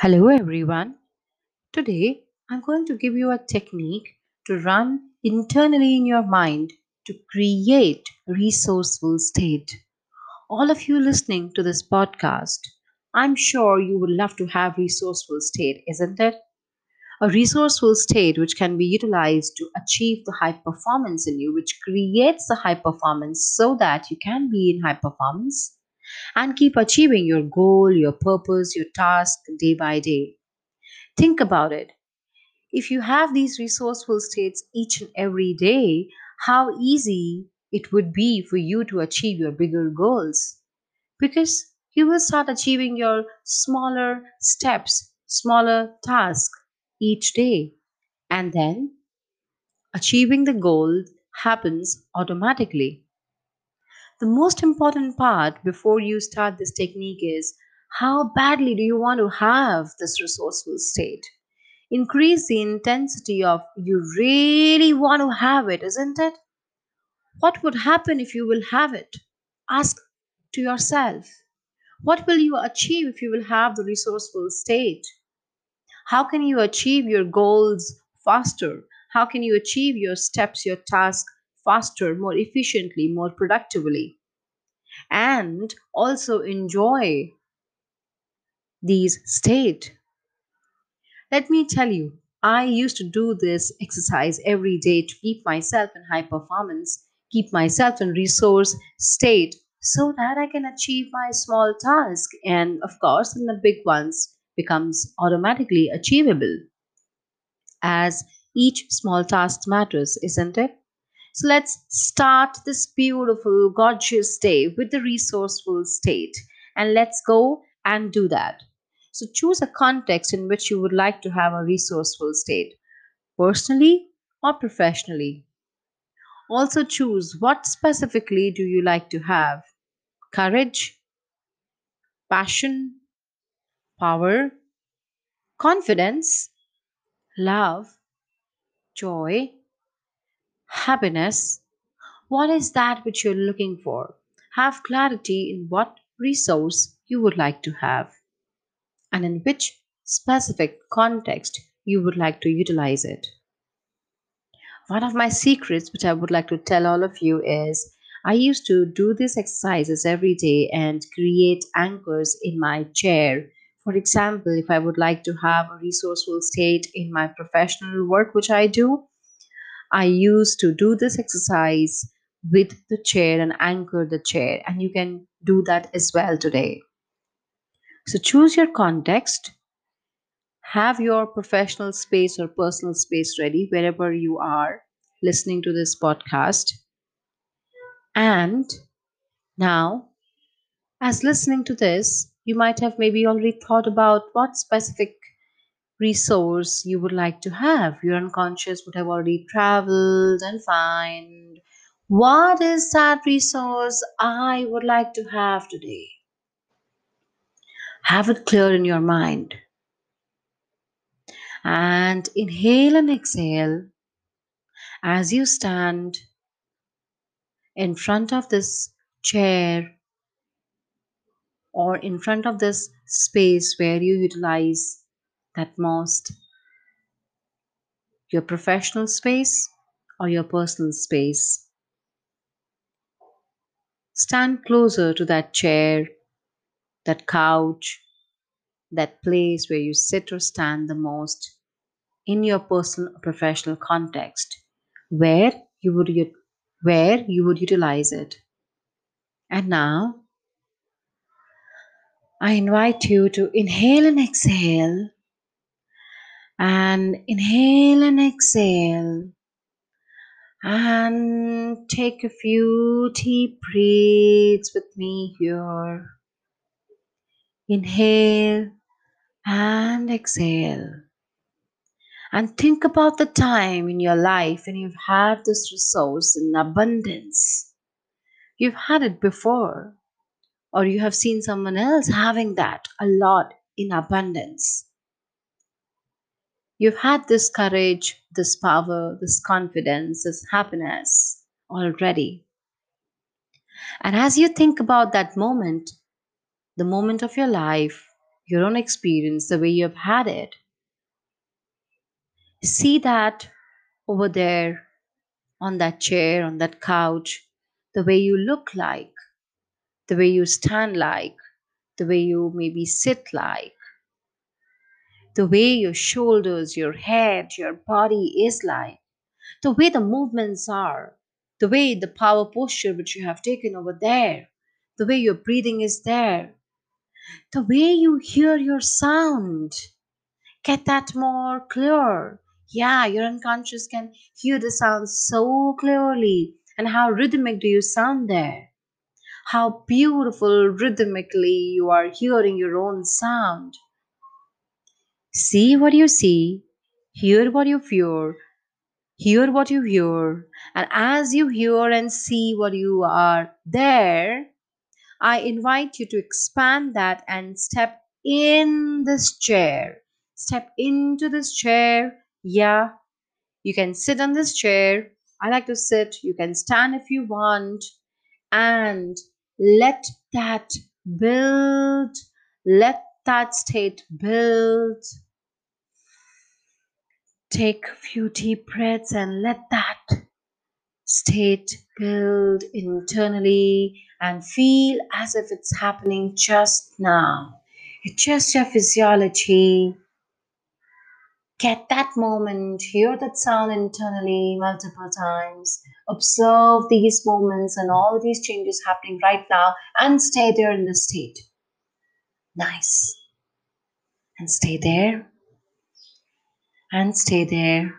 Hello everyone. Today I'm going to give you a technique to run internally in your mind to create resourceful state. All of you listening to this podcast, I'm sure you would love to have resourceful state, isn't it? A resourceful state which can be utilized to achieve the high performance in you, which creates the high performance so that you can be in high performance and keep achieving your goal, your purpose, your task day by day. Think about it. If you have these resourceful states each and every day, how easy it would be for you to achieve your bigger goals. Because you will start achieving your smaller steps, smaller tasks each day. And then achieving the goal happens automatically. The most important part before you start this technique is how badly do you want to have this resourceful state? Increase the intensity of you really want to have it, isn't it? What would happen if you will have it? Ask to yourself. What will you achieve if you will have the resourceful state? How can you achieve your goals faster? How can you achieve your steps, your tasks faster, more efficiently, more productively? And also enjoy these state. Let me tell you, I used to do this exercise every day to keep myself in high performance, keep myself in resource state so that I can achieve my small task and of course in the big ones becomes automatically achievable as each small task matters, isn't it? So let's start this beautiful, gorgeous day with the resourceful state and let's go and do that. So choose a context in which you would like to have a resourceful state, personally or professionally. Also choose what specifically do you like to have courage, passion, power, confidence, love, joy, happiness. What is that which you're looking for? Have clarity in what resource you would like to have and in which specific context you would like to utilize it. One of my secrets, which I would like to tell all of you, is I used to do these exercises every day and create anchors in my chair. For example, if I would like to have a resourceful state in my professional work, which I do, I used to do this exercise with the chair and anchor the chair, and you can do that as well today. So choose your context, have your professional space or personal space ready wherever you are listening to this podcast. And now, as listening to this, you might have maybe already thought about what specific resource you would like to have. Your unconscious would have already traveled and find what is that resource I would like to have today. Have it clear in your mind. And inhale and exhale as you stand in front of this chair or in front of this space where you utilize that most your professional space or your personal space. Stand closer to that chair, that couch, that place where you sit or stand the most in your personal or professional context where you would where you would utilize it. And now I invite you to inhale and exhale and inhale and exhale and take a few deep breaths with me here. Inhale and exhale. And think about the time in your life when you've had this resource in abundance. You've had it before, or you have seen someone else having that a lot in abundance. You've had this courage, this power, this confidence, this happiness already. And as you think about that moment, the moment of your life your own experience, the way you have had it. See that over there on that chair, on that couch, the way you look like, the way you stand like, the way you maybe sit like, the way your shoulders, your head, your body is like, the way the movements are, the way the power posture which you have taken over there, the way your breathing is there, the way you hear your sound. Get that more clear. Yeah, your unconscious can hear the sound so clearly. And how rhythmic do you sound there? How beautiful rhythmically you are hearing your own sound. See what you see, hear what you hear, hear what you hear, and as you hear and see what you are there, I invite you to expand that and step in this chair. Step into this chair. Yeah, you can sit on this chair. I like to sit. You can stand if you want. And let that build. Let that state build. Take a few deep breaths and let that state build internally and feel as if it's happening just now. It's just your physiology. Get that moment, hear that sound internally multiple times. Observe these moments and all these changes happening right now and stay there in the state. Nice. And stay there. And stay there.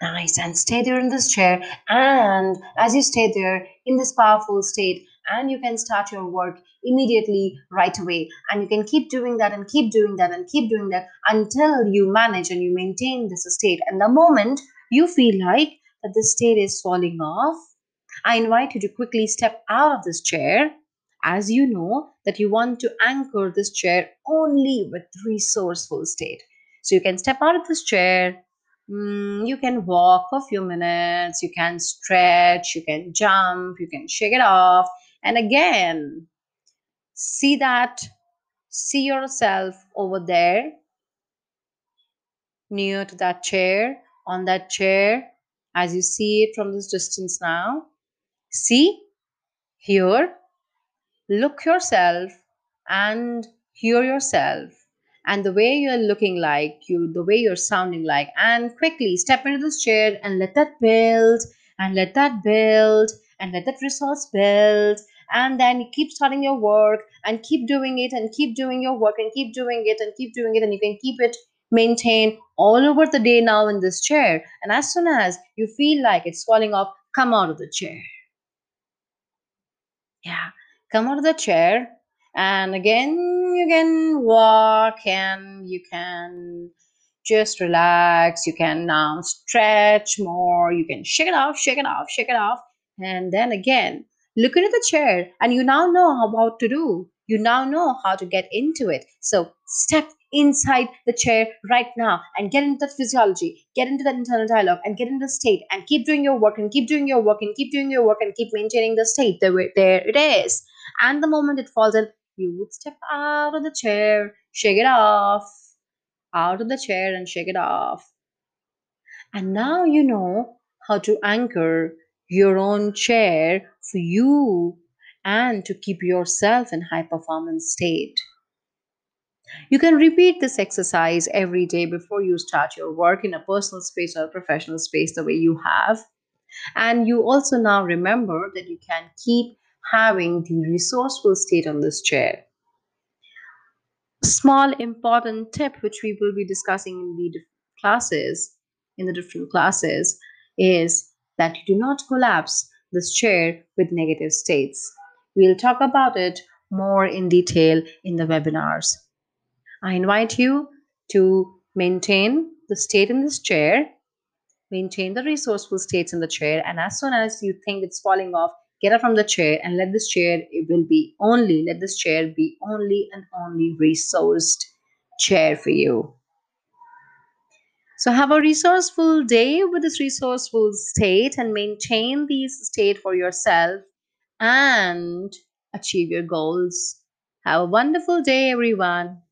Nice. And stay there in this chair. And as you stay there in this powerful state, and you can start your work immediately right away. And you can keep doing that and keep doing that and keep doing that until you manage and you maintain this state. And the moment you feel like that the state is falling off, I invite you to quickly step out of this chair as you know that you want to anchor this chair only with resourceful state. So you can step out of this chair, Mm, you can walk for a few minutes, you can stretch, you can jump, you can shake it off. And again, see that, see yourself over there near to that chair, on that chair, as you see it from this distance now. See, here, look yourself and hear yourself and the way you're looking like you the way you're sounding like and quickly step into this chair and let that build and let that build and let that resource build and then keep starting your work and keep doing it and keep doing your work and keep doing it and keep doing it and you can keep it maintained all over the day now in this chair. And as soon as you feel like it's falling off come out of the chair come out of the chair and again you can walk and you can just relax you can now stretch more you can shake it off shake it off shake it off and then again look into the chair and you now know how what to do. You now know how to get into it. So step inside the chair right now and get into that physiology get into that internal dialogue and get into the state and keep doing your work and keep doing your work and keep doing your work and keep maintaining the state there, there it is and the moment it falls in you would step out of the chair, shake it off, out of the chair and shake it off. And now you know how to anchor your own chair for you and to keep yourself in high performance state. You can repeat this exercise every day before you start your work in a personal space or professional space the way you have. And you also now remember that you can keep having the resourceful state on this chair. Small important tip which we will be discussing in the classes, in the different classes, is that you do not collapse this chair with negative states. We'll talk about it more in detail in the webinars. I invite you to maintain the state in this chair, maintain the resourceful states in the chair, and as soon as you think it's falling off, get up from the chair and let this chair it will be only let this chair be only and only resourced chair for you so have a resourceful day with this resourceful state and maintain this state for yourself and achieve your goals Have a wonderful day, everyone.